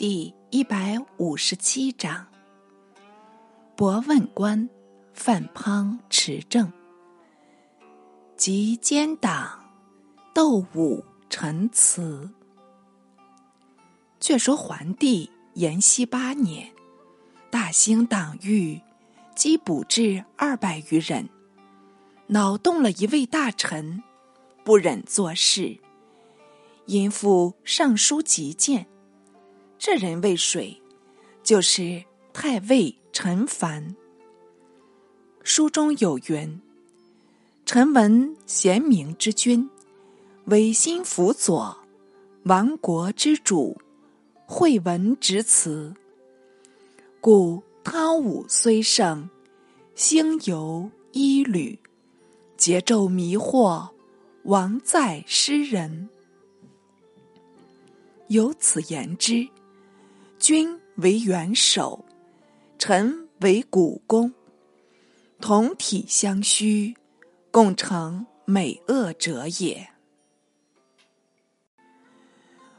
第一百五十七章：博问官范滂持政，及奸党斗武陈词。却说桓帝延熙八年，大兴党狱，缉捕至二百余人，恼动了一位大臣，不忍做事，因复上书急谏。这人为谁？就是太尉陈蕃。书中有云：“臣闻贤明之君，违心辅佐，亡国之主，惠文直辞。故汤武虽盛，兴犹一缕，桀纣迷惑，亡在诗人。由此言之。”君为元首，臣为股肱，同体相虚，共成美恶者也。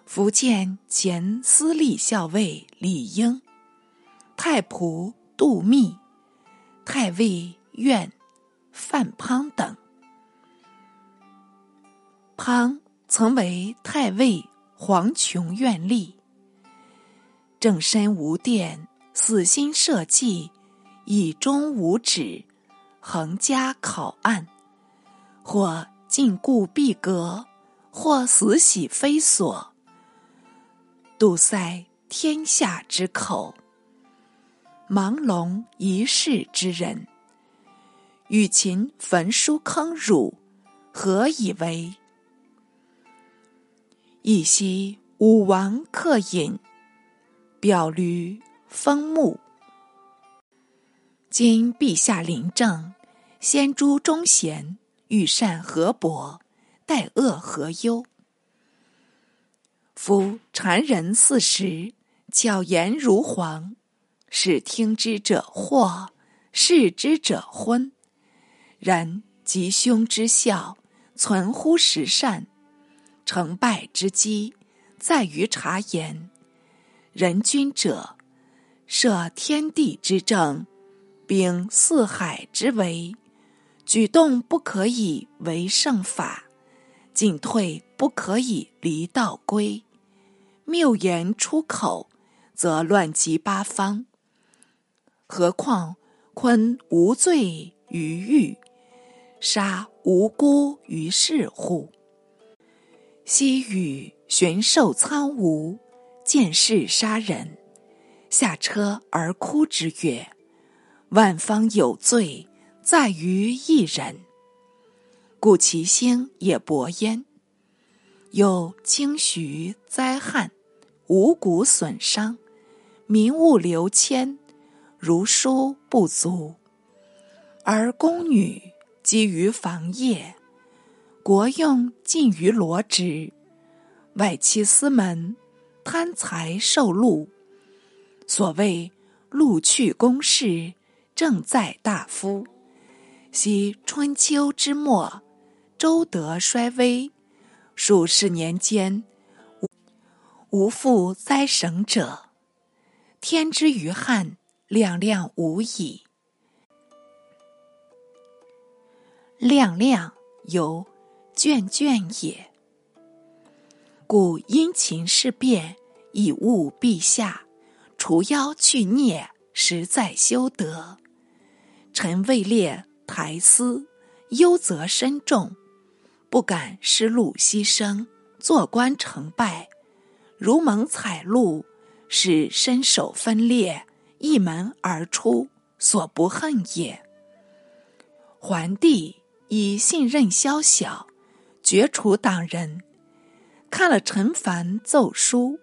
福建前司隶校尉李英、太仆杜密、太尉苑范滂等，滂曾为太尉黄琼院吏。正身无殿，死心社稷，以终无止，横加考案，或禁锢闭阁，或死喜非所，堵塞天下之口。盲聋一世之人，与秦焚书坑儒，何以为？一夕武王克饮。表驴封墓。今陛下临政，先诛忠贤，欲善何伯，待恶何忧？夫谗人四十，巧言如簧，使听之者惑，视之者昏。然吉凶之效，存乎时善；成败之机，在于察言。人君者，设天地之正，秉四海之为，举动不可以违圣法，进退不可以离道规。谬言出口，则乱及八方。何况坤无罪于狱，杀无辜于市乎？昔与玄兽苍梧。见事杀人，下车而哭之曰：“万方有罪，在于一人。故其兴也勃焉。有清徐灾害，五谷损伤，民物流迁，如书不足，而宫女积于房业，国用尽于罗织，外戚私门。”贪财受禄，所谓禄去公事，正在大夫。昔春秋之末，周德衰微，数十年间，无无复灾省者。天之于汉，亮亮无已。亮亮由卷卷也。故殷勤事变，以务陛下，除妖去孽，实在修德。臣位列台司，忧则深重，不敢失禄牺牲，做官成败，如蒙采禄，使身首分裂，一门而出，所不恨也。桓帝以信任宵小，绝除党人。看了陈凡奏书，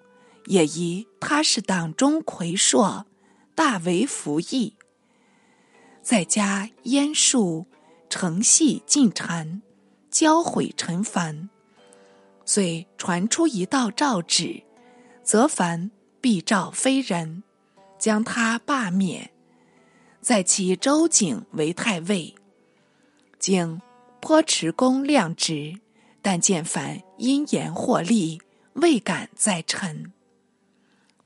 也疑他是党中魁硕，大为服役。再加燕术承系进谗，教诲陈凡，遂传出一道诏旨，则凡必召非人，将他罢免，再起周景为太尉。景颇持公量职。但见凡因言获利，未敢再陈。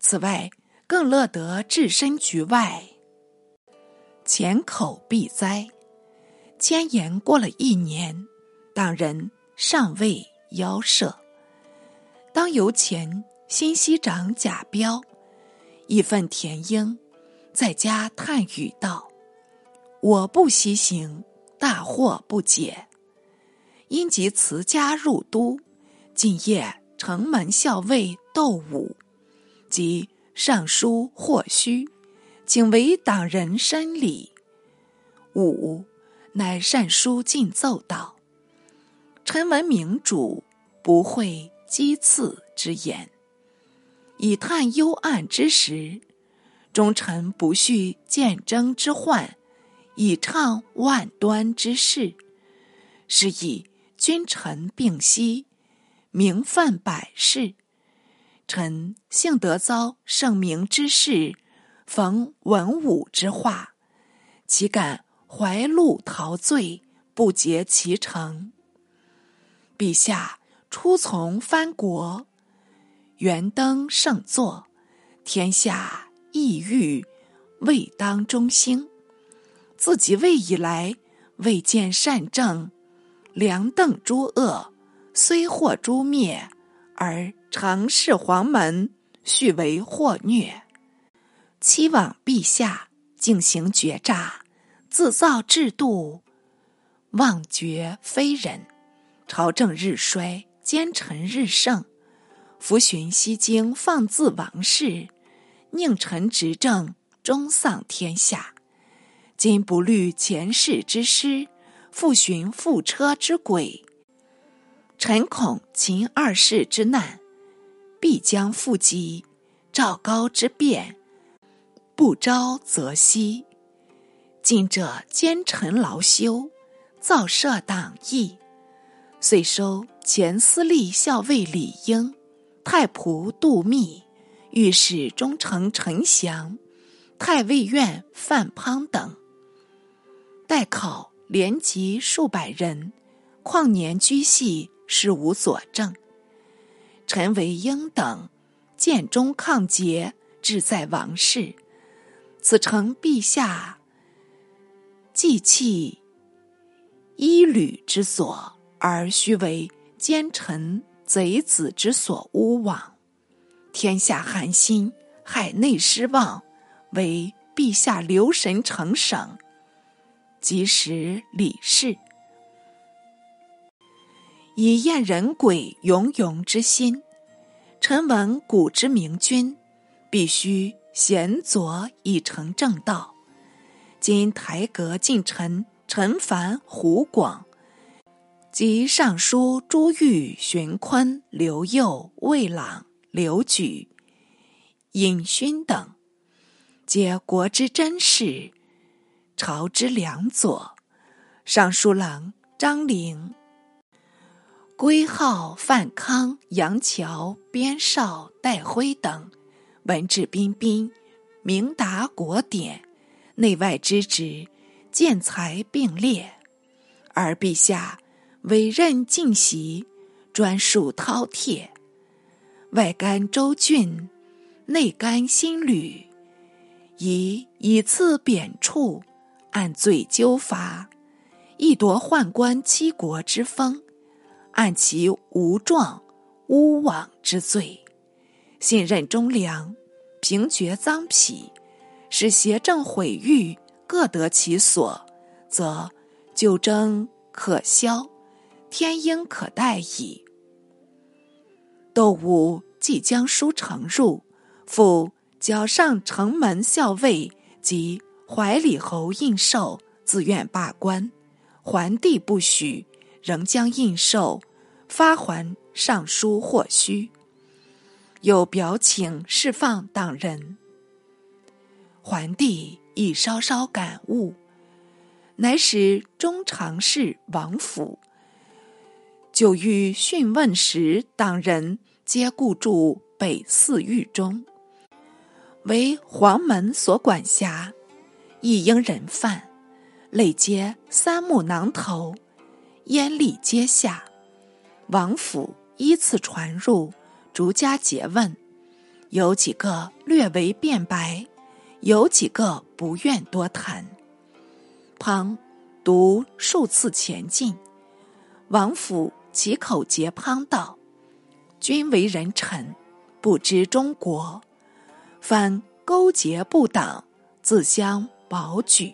此外，更乐得置身局外，前口必灾。千言过了一年，党人尚未邀设。当由前新西长贾彪，义愤填膺，在家叹语道：“我不西行，大惑不解。因即辞家入都，今夜城门校尉窦武及尚书霍须，请为党人申礼。五乃善书进奏道：‘臣闻明主不会。’”讥刺之言，以探幽暗之时，忠臣不恤见争之患，以畅万端之事，是以君臣并息，名分百世。臣幸得遭圣明之事，逢文武之化，岂敢怀怒陶醉，不竭其成？陛下。初从藩国，元登圣座，天下意欲未当中兴。自即位以来，未见善政，良邓诸恶，虽获诛灭，而常侍黄门，续为祸虐。期望陛下进行决诈，自造制度，妄绝非人，朝政日衰。奸臣日盛，伏寻西京，放自王室，宁臣执政，终丧天下。今不虑前世之师，复寻覆车之轨。臣恐秦二世之难，必将复及；赵高之变，不招则息。今者奸臣劳休，造设党议。遂收前司隶校尉李英、太仆杜密、御史中丞陈祥、太尉院范滂等，待考连及数百人，旷年居系，事无所证。陈为英等建中抗节，志在王室，此诚陛下祭器衣履之所。而须为奸臣贼子之所诬枉，天下寒心，海内失望，为陛下留神成省，及时理事，以验人鬼勇勇之心。臣闻古之明君，必须贤佐以成正道。今台阁近臣陈凡、胡广。及尚书朱玉、荀坤、刘佑、魏朗、刘举、尹勋等，皆国之真士，朝之良佐。尚书郎张陵、归号、范康、杨乔、边少、戴辉等，文质彬彬，明达国典，内外之职，见才并列，而陛下。委任进袭，专属饕餮，外干州郡，内干新旅，以以次贬黜，按罪纠罚，亦夺宦官七国之风，按其无状诬枉之罪，信任忠良，平绝赃匹，使邪正毁誉各得其所，则九征可消。天应可待矣。窦武即将书呈入，复矫上城门校尉及怀里侯印绶，自愿罢官。桓帝不许，仍将印绶发还尚书霍须，有表请释放党人。桓帝亦稍稍感悟，乃使中常侍王府。就欲讯问时，党人皆固住北寺狱中，为黄门所管辖，一应人犯，累皆三目囊头，烟吏皆下。王府依次传入，逐家诘问，有几个略为辩白，有几个不愿多谈。庞独数次前进，王府其口结滂道：“君为人臣，不知中国，反勾结不党，自相保举。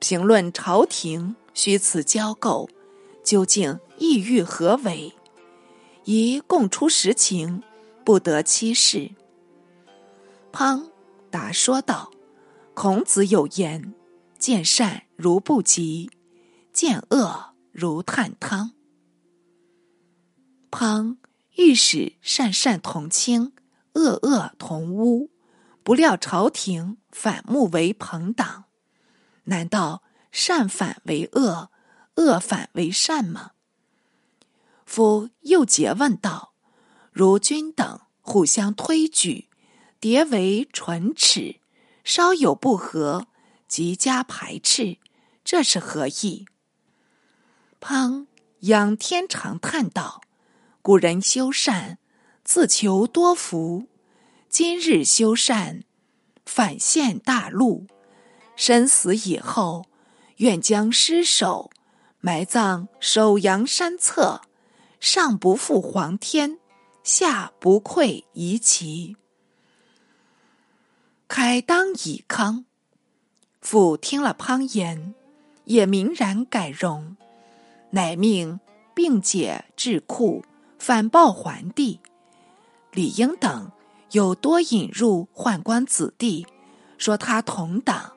评论朝廷虚此交构，究竟意欲何为？宜供出实情。”不得欺世。滂答说道：“孔子有言，见善如不及，见恶如探汤。滂欲使善善同清，恶恶同污，不料朝廷反目为朋党。难道善反为恶，恶反为善吗？”夫又诘问道。如君等互相推举，迭为唇齿，稍有不和，即加排斥，这是何意？滂仰天长叹道：“古人修善，自求多福；今日修善，反陷大戮。身死以后，愿将尸首埋葬首阳山侧，上不负皇天。”下不愧夷齐，开当以康。父听了滂言，也明然改容，乃命并解智库，反报桓帝。李英等又多引入宦官子弟，说他同党。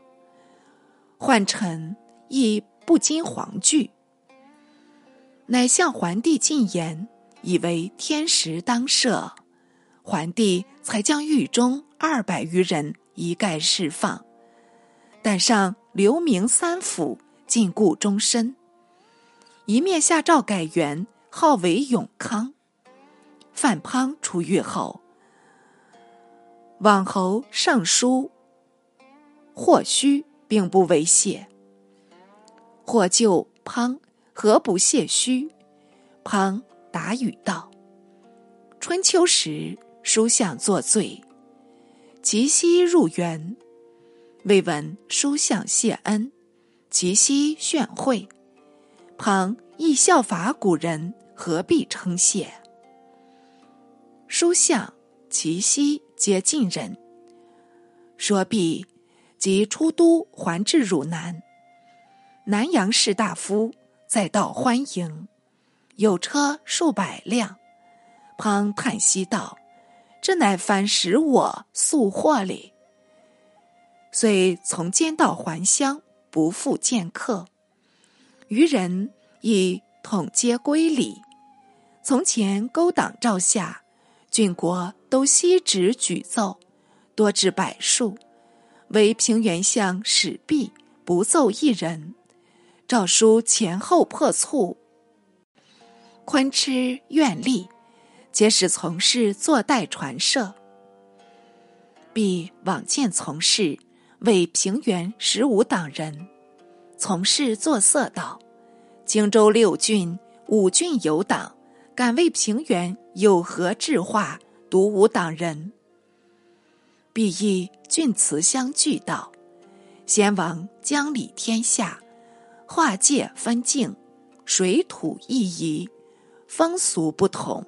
宦臣亦不禁惶惧，乃向桓帝进言。以为天时当赦，桓帝才将狱中二百余人一概释放，但上留名三府，禁锢终身。一面下诏改元，号为永康。范滂出狱后，往侯尚书霍须并不为谢。或就滂何不谢虚？滂。答语道：“春秋时，书相作罪，其夕入园，未闻书相谢恩，其夕炫会。庞亦效法古人，何必称谢？书相、其夕皆晋人。说毕，即出都还至汝南，南阳士大夫再到欢迎。”有车数百辆，滂叹息道：“这乃凡使我宿祸哩。”遂从监道还乡，不复见客。余人亦统皆归里。从前勾党赵夏，郡国都悉旨举奏，多至百数，唯平原相史弼不奏一人。诏书前后破促。昆痴愿力，皆是从事坐代传社。必往见从事，为平原十五党人。从事作色道：荆州六郡五郡有党，敢为平原有何智化？独无党人。必以郡祠相聚道：先王将理天下，划界分境，水土异宜。风俗不同，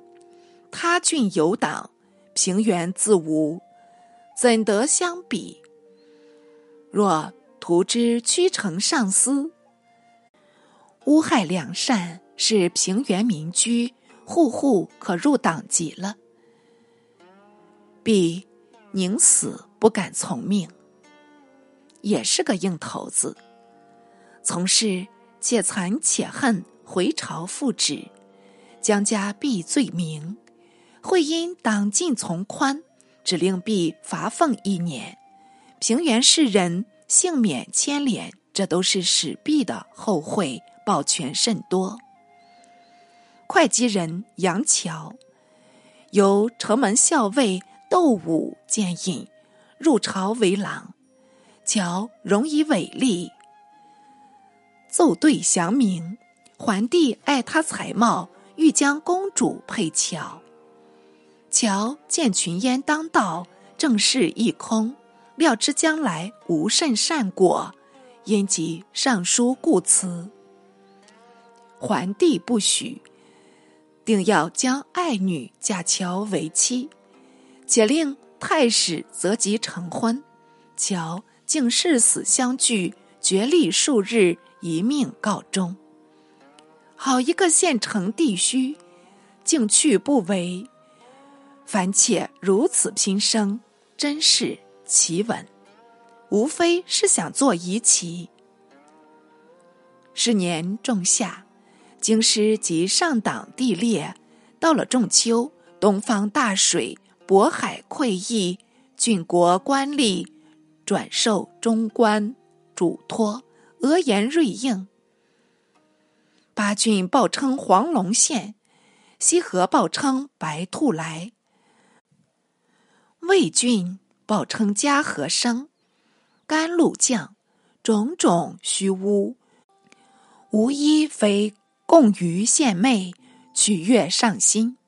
他郡有党，平原自无，怎得相比？若图之屈成上司，乌害良善，使平原民居户户可入党籍了，必宁死不敢从命。也是个硬头子，从事且残且恨，回朝复旨。将家避罪名，会因党禁从宽，只令毕罚俸一年，平原士人幸免牵连。这都是史毕的后惠，保全甚多。会稽人杨乔，由城门校尉窦武荐引，入朝为郎。乔容以伟力，奏对降明。桓帝爱他才貌。欲将公主配乔，乔见群烟当道，正事一空，料知将来无甚善果，因即上书故辞。桓帝不许，定要将爱女嫁乔为妻，且令太史择吉成婚。乔竟誓死相拒，决力数日，一命告终。好一个县城地虚，竟去不为。凡妾如此拼生，真是奇闻。无非是想做仪棋。是年仲夏，京师即上党地裂，到了仲秋，东方大水，渤海溃溢，郡国官吏转受中官嘱托，额言锐应。八郡报称黄龙县，西河报称白兔来，魏郡报称嘉禾生，甘露降，种种虚污，无一非共于献媚，取悦上心。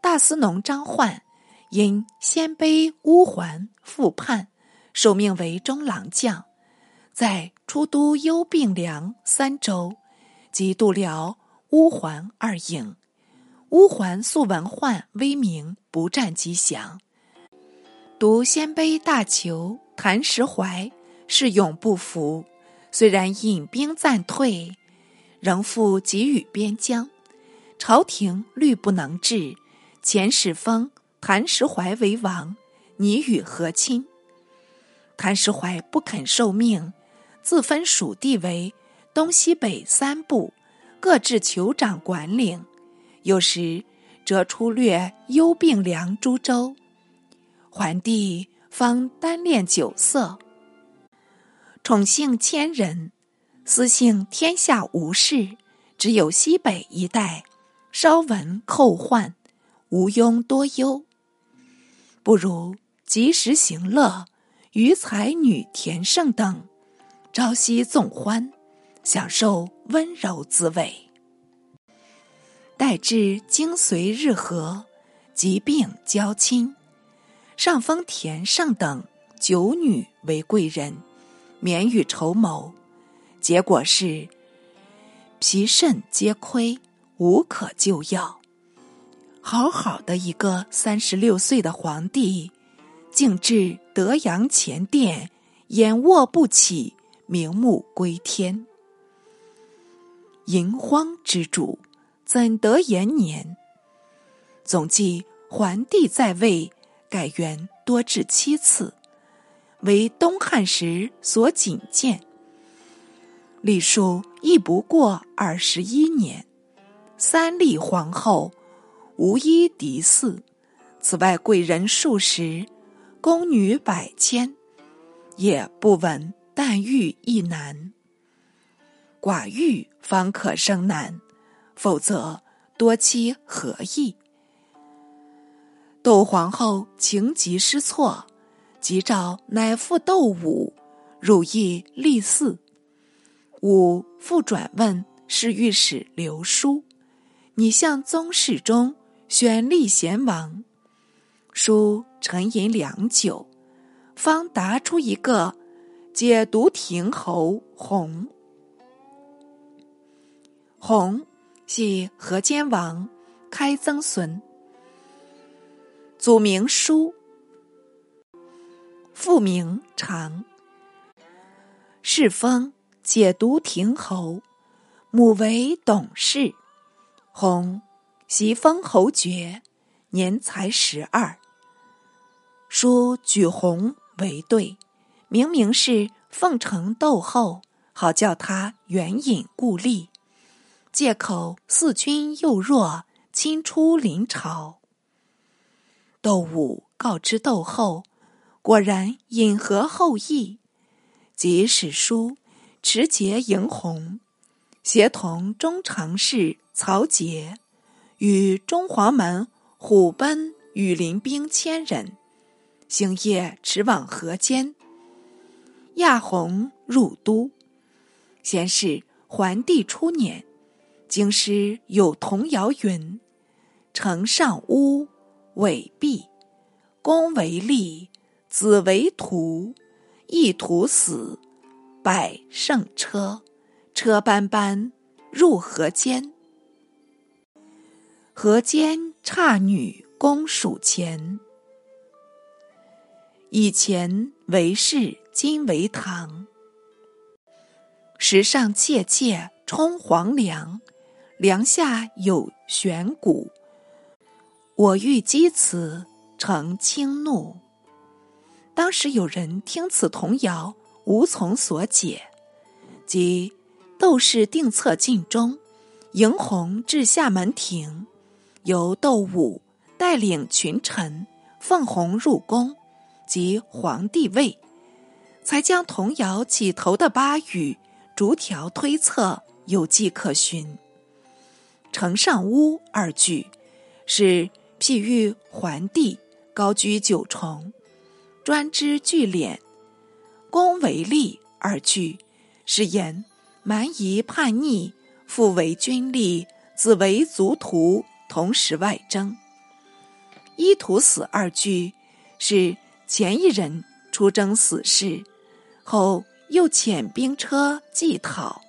大司农张焕因鲜卑乌桓复叛，受命为中郎将，在出都幽并梁三州。即度辽、乌桓二营，乌桓素闻宦威名，不战即降。独鲜卑大酋谭石怀是永不服，虽然引兵暂退，仍复给予边疆。朝廷虑不能治，遣使封谭石怀为王，拟与和亲。谭石怀不肯受命，自分属地为。东西北三部，各置酋长管领；有时则出略幽并凉诸州。桓帝方单恋酒色，宠幸千人，私幸天下无事，只有西北一带稍闻寇患，无庸多忧。不如及时行乐，与才女田胜等朝夕纵欢。享受温柔滋味。待至精髓日和，疾病交亲，上封田胜等九女为贵人，免予筹谋。结果是脾肾皆亏，无可救药。好好的一个三十六岁的皇帝，竟至德阳前殿，眼卧不起，明目归天。淫荒之主，怎得延年？总计桓帝在位改元多至七次，为东汉时所仅见。历数亦不过二十一年。三立皇后，无一嫡嗣。此外贵人数十，宫女百千，也不闻但欲亦难。寡欲方可生男，否则多妻何益？窦皇后情急失措，即召乃父窦武入邑立嗣。武复转问侍御史刘书：“你向宗室中选立贤王？”书沉吟良久，方答出一个解毒亭侯弘。弘系河间王开曾孙，祖名叔，父名长，世封解毒亭侯，母为董氏。弘袭封侯爵，年才十二。叔举弘为对，明明是奉承窦后，好叫他援引故吏。借口四军又弱，亲出临朝。窦武告知窦后，果然引合后意，即使书持节迎鸿，协同中常侍曹节与中黄门虎贲羽林兵千人，星夜驰往河间。亚鸿入都，先是桓帝初年。京师有童谣云：“城上屋，尾壁，公为吏，子为徒，一徒死，百胜车，车斑斑入河间。河间差女公数钱。以前为市，今为堂。石上切切冲黄梁，梁下有悬鼓。我欲击此，成轻怒。当时有人听此童谣，无从所解，即窦氏定策尽忠，迎红至厦门庭，由窦武带领群臣奉红入宫。即皇帝位，才将童谣起头的八语逐条推测，有迹可循。城上屋二句是譬喻桓帝高居九重，专知聚敛；宫为吏二句是言蛮夷叛逆，父为君吏，子为族徒，同时外征。一徒死二句是。前一人出征死士，后又遣兵车祭讨。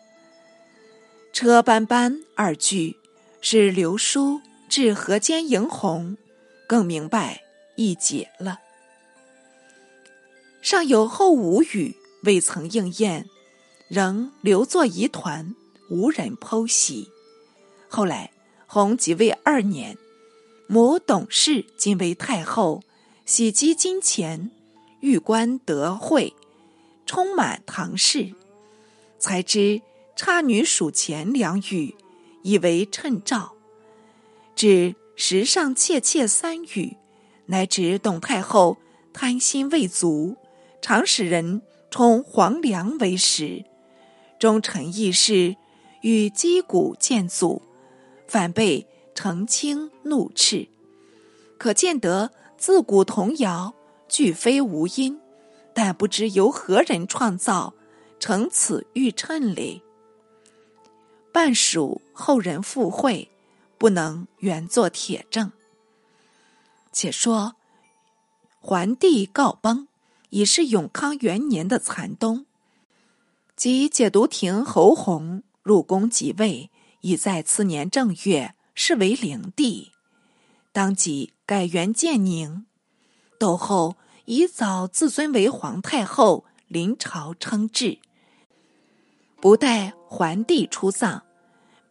车班班二句是刘书至河间迎红，更明白一解了。尚有后五语未曾应验，仍留作疑团，无人剖析。后来弘即位二年，母董氏今为太后。喜积金钱，欲官得惠，充满唐氏，才知差女数钱两语，以为趁兆。指时上切切三语，乃指董太后贪心未足，常使人充皇粮为食。忠臣义士与击鼓见阻，反被澄清怒斥，可见得。自古童谣俱非无因，但不知由何人创造成此玉称里。半属后人附会，不能原作铁证。且说桓帝告崩，已是永康元年的残冬，即解毒亭侯弘入宫即位，已在次年正月，是为灵帝。当即改元建宁，窦后以早自尊为皇太后，临朝称制。不待桓帝出葬，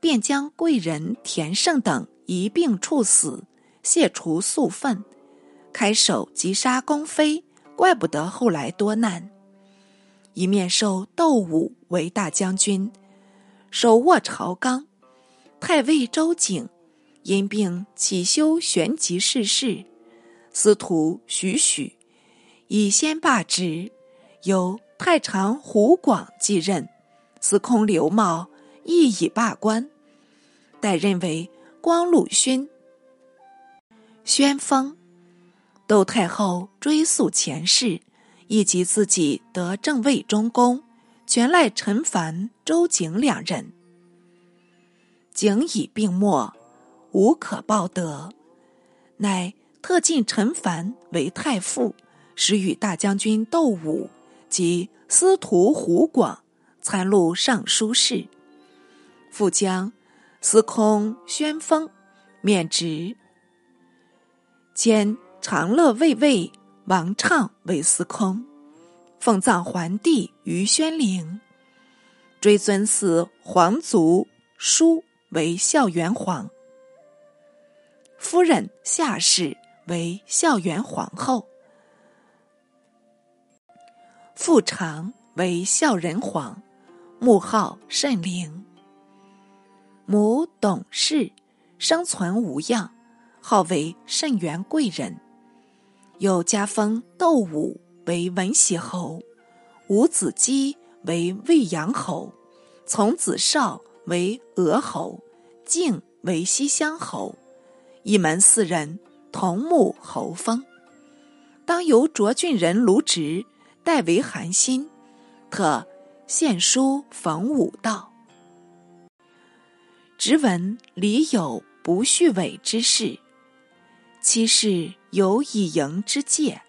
便将贵人田胜等一并处死，卸除素分，开手击杀宫妃，怪不得后来多难。一面授窦武为大将军，手握朝纲，太尉周景。因病起修玄极逝世，司徒许许以先罢职，由太常胡广继任。司空刘茂亦已罢官，代任为光禄勋。宣封窦太后追溯前世，以及自己得正位中宫，全赖陈凡、周景两人。景已病没。无可报德，乃特进陈凡为太傅，使与大将军窦武及司徒胡广参录尚书事。复将司空宣封免职，兼长乐卫尉王畅为司空，奉葬桓帝于宣陵，追尊祀皇族叔为孝元皇。夫人夏氏为孝元皇后，父常为孝仁皇，母号慎灵。母董氏生存无恙，号为慎元贵人。又加封窦武为文喜侯，伍子基为魏阳侯，从子少为峨侯，敬为西乡侯。一门四人同沐侯封，当由卓郡人卢植代为韩心，特献书冯武道。直闻李有不续伪之事，其是有以迎之戒，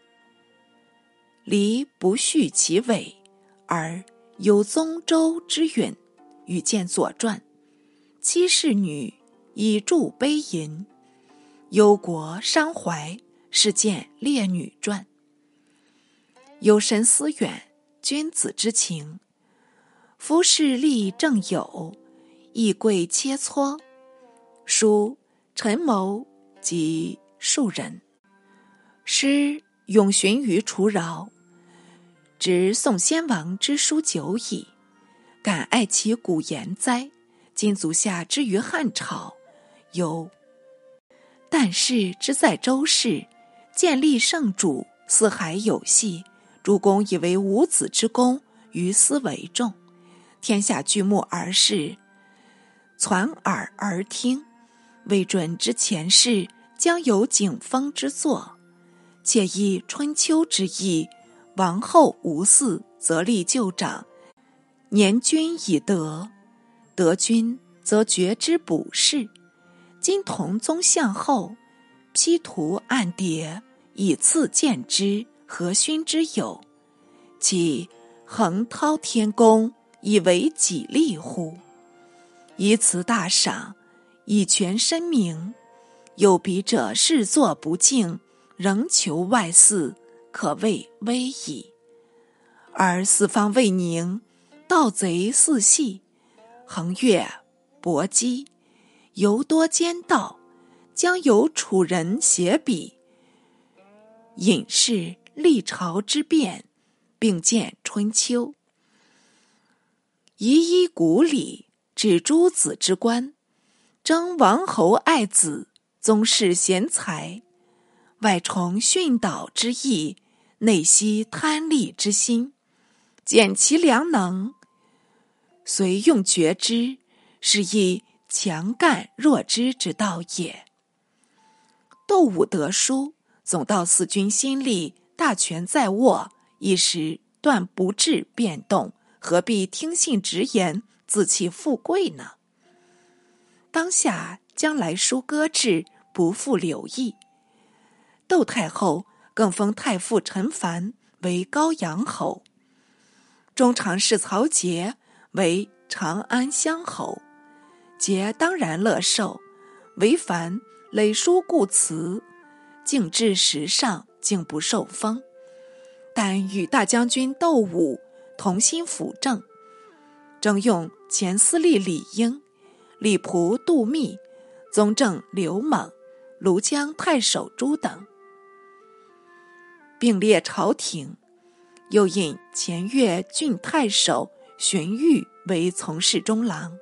离不续其尾，而有宗周之允。与见《左传》，七世女以著悲吟，忧国伤怀，是见《烈女传》。有神思远，君子之情。夫势力正有，亦贵切磋。书陈谋及庶人，诗永寻于除饶。执宋先王之书久矣，敢爱其古言哉？今足下之于汉朝，有但是之在周氏，建立圣主，四海有戏。诸公以为五子之功，于斯为重。天下巨目而视，传耳而听。未准之前世，将有景风之作。且依春秋之意，王后无嗣，则立旧长。年君以德，德君则爵之补氏。今同宗相后，披图暗蝶，以次见之。何勋之友，即横滔天宫，以为己利乎？以此大赏，以全身名。有笔者视作不敬，仍求外祀，可谓危矣。而四方未宁，盗贼四系，横越搏击，尤多奸盗，将有楚人携笔，隐士。历朝之变，并见春秋。夷一古礼，指诸子之官，征王侯爱子，宗室贤才，外崇训导之意，内息贪利之心，减其良能，遂用觉之，是以强干弱枝之道也。窦武德书，总道四君心力。大权在握，一时断不致变动，何必听信直言，自弃富贵呢？当下将来书搁置，不复留意。窦太后更封太傅陈蕃为高阳侯，中常侍曹节为长安乡侯。节当然乐受，唯凡累书故辞，竟至时尚。竟不受封，但与大将军窦武同心辅政，征用前司隶李英、李仆杜密、宗正刘猛、庐江太守朱等，并列朝廷，又引前越郡太守荀彧为从事中郎，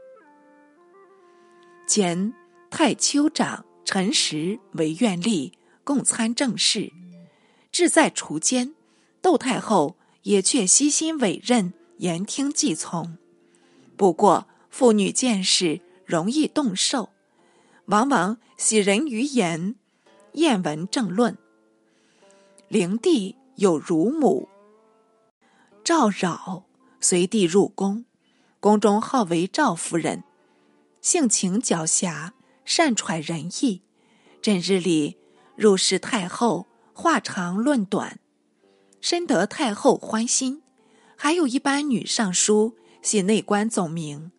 前太丘长陈实为院吏，共参政事。志在除奸，窦太后也却悉心委任，言听计从。不过妇女见事容易动受，往往喜人于言，厌闻政论。灵帝有乳母赵扰，随帝入宫，宫中号为赵夫人，性情狡黠，善揣人意。整日里入侍太后。话长论短，深得太后欢心。还有一班女尚书系内官总名，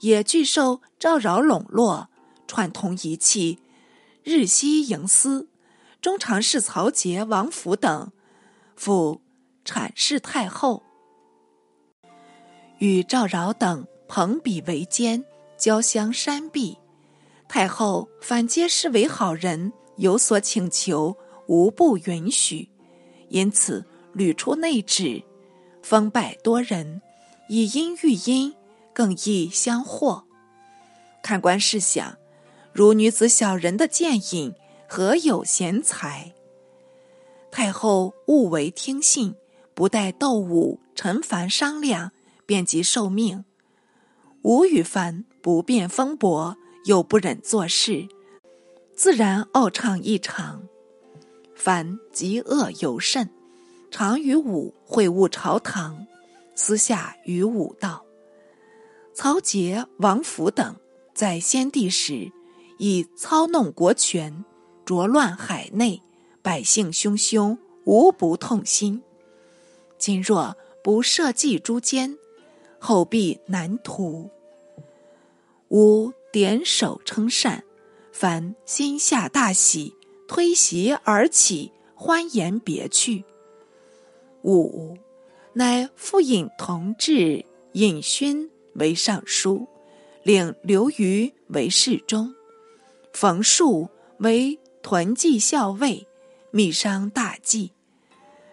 也俱受赵扰笼络，串通一气，日夕营私。中常侍曹节、王府等，复阐释太后，与赵扰等朋比为奸，交相山避。太后反皆视为好人，有所请求。无不允许，因此屡出内旨，封拜多人，以因喻因，更易相获。看官试想，如女子小人的剑引，何有贤才？太后勿为听信，不待窦武、陈蕃商量，便即受命。吴与凡不便风伯，又不忍做事，自然傲畅异常。凡嫉恶尤甚，常与武会晤朝堂，私下与武道。曹节、王府等在先帝时，以操弄国权，浊乱海内，百姓汹汹，无不痛心。今若不设计诸奸，后必难图。吾点首称善，凡心下大喜，推席而起，欢颜别去。五，乃复引同治、尹勋为尚书，令刘虞为侍中，冯树为屯骑校尉，密商大计。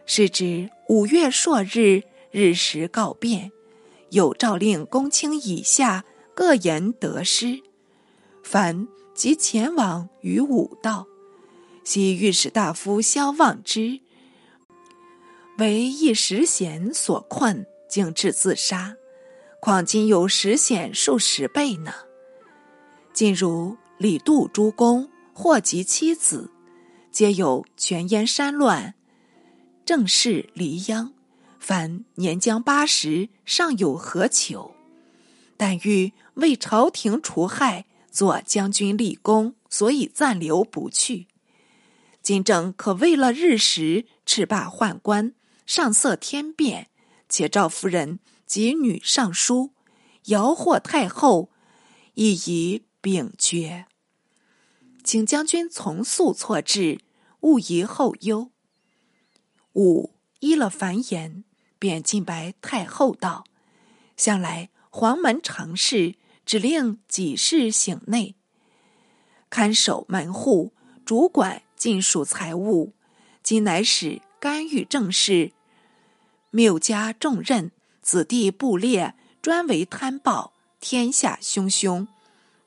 是指五月朔日，日时告变，有诏令公卿以下各言得失，凡即前往于武道。昔御史大夫萧望之。为一时险所困，竟致自杀。况今有时险数十倍呢？今如李杜诸公，祸及妻子，皆有泉烟山乱，正是离殃。凡年将八十，尚有何求？但欲为朝廷除害，做将军立功，所以暂留不去。今正可为了日食，斥罢宦官。上色天变，且赵夫人及女尚书遥惑太后，亦已秉绝。请将军从速措置，勿疑后忧。五依了凡言，便进白太后道：“向来黄门常侍只令几事省内，看守门户，主管尽属财物，今乃使。”干预政事，谬加重任，子弟部列专为贪暴，天下汹汹，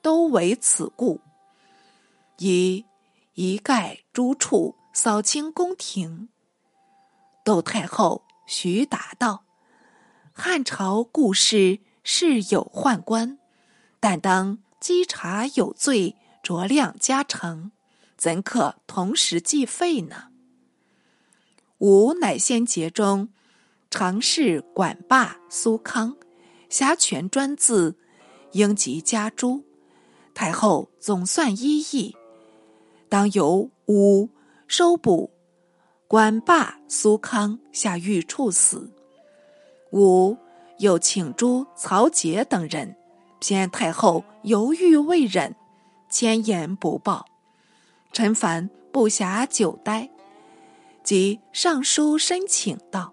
都为此故。以一概诸处扫清宫廷。窦太后徐达道：汉朝故事是有宦官，但当稽查有罪，酌量加惩，怎可同时计费呢？吾乃先节中，常侍管霸苏康，辖权专自，应及加诛。太后总算一意，当由吾收捕管霸苏康，下狱处死。吾又请诛曹节等人，偏太后犹豫未忍，千言不报。陈凡不暇久待。即上书申请道：“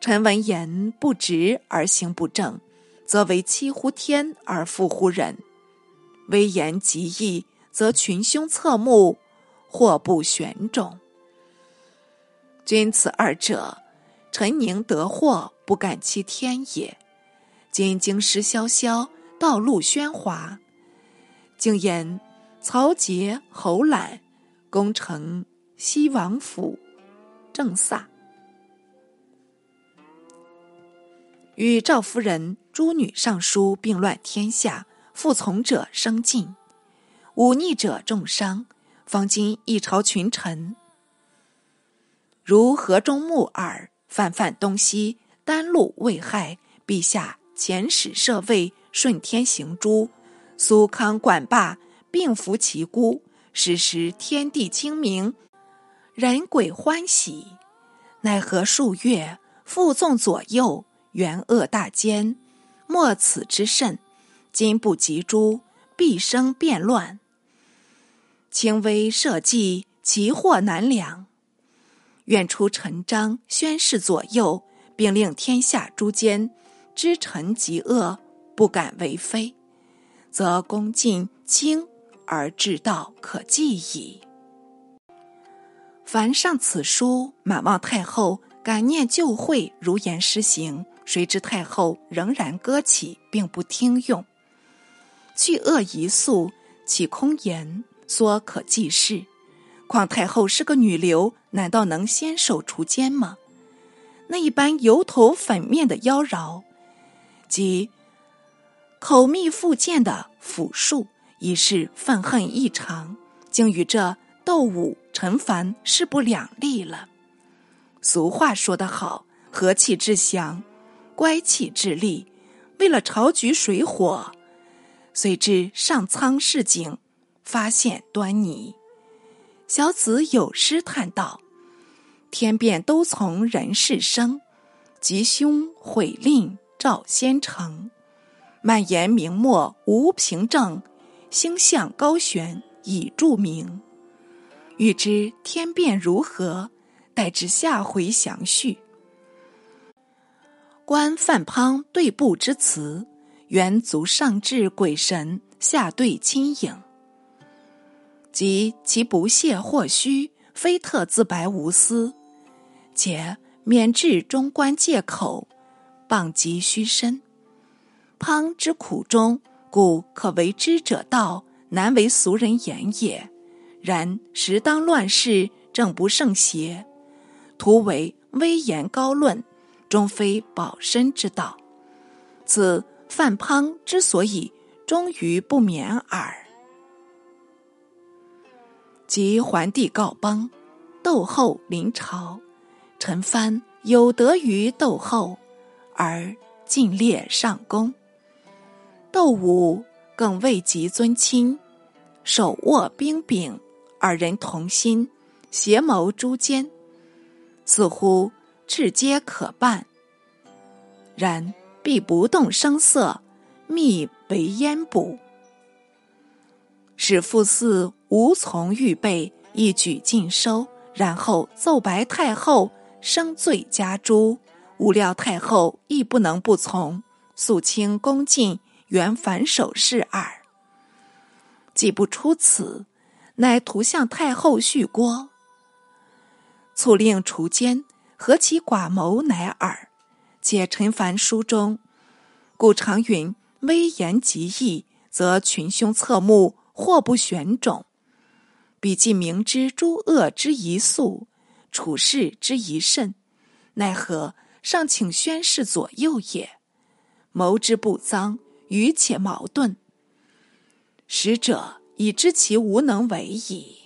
臣闻言不直而行不正，则为欺乎天而负乎人；威言极义，则群凶侧目，祸不旋踵。君此二者，臣宁得祸，不敢欺天也。今京师萧萧，道路喧哗，竟言曹节、侯览攻城。”西王府，正飒，与赵夫人、诸女尚书并乱天下，服从者生进，忤逆者重伤。方今一朝群臣，如河中木耳，泛泛东西，丹露未害。陛下遣使设位，顺天行诛，苏康、管霸并服其孤，时时天地清明。人鬼欢喜，奈何数月负纵左右，元恶大奸，莫此之甚。今不及诛，必生变乱。轻微社稷，其祸难量。愿出陈章，宣示左右，并令天下诸奸知臣极恶，不敢为非，则恭尽轻而治道可继矣。凡上此书，满望太后感念旧会，如言施行。谁知太后仍然搁起，并不听用。去恶一宿，岂空言所可记事？况太后是个女流，难道能先手除奸吗？那一般油头粉面的妖娆，及口蜜腹剑的腐术，已是愤恨异常，竟与这。斗武陈凡势不两立了。俗话说得好：“和气致祥，乖气致利。”为了朝局水火，遂至上苍示警，发现端倪。小子有诗叹道：“天变都从人事生，吉凶毁令照先成。蔓延明末无凭证，星象高悬已注明。欲知天变如何，待至下回详叙。”观范滂对簿之词，原足上至鬼神，下对亲影。即其不屑或虚，非特自白无私，且免至中观借口，谤及虚身。滂之苦衷，故可为知者道，难为俗人言也。然时当乱世，正不胜邪，徒为威严高论，终非保身之道。此范滂之所以终于不免耳。及桓帝告崩，窦后临朝，陈蕃有德于窦后，而进列上宫。窦武更位极尊亲，手握兵柄，二人同心，协谋诛奸，似乎至皆可办。然必不动声色，密为烟补。使傅嗣无从预备，一举尽收，然后奏白太后，生罪加诛。无料太后亦不能不从，肃清恭敬，原反手事耳。既不出此，乃图向太后续郭，促令除奸，何其寡谋乃耳！且陈凡书中，故常云：威严极义，则群凶侧目。祸不选种，彼既明知诸恶之一速，处事之一慎，奈何尚请宣示左右也？谋之不臧，愚且矛盾。使者已知其无能为矣。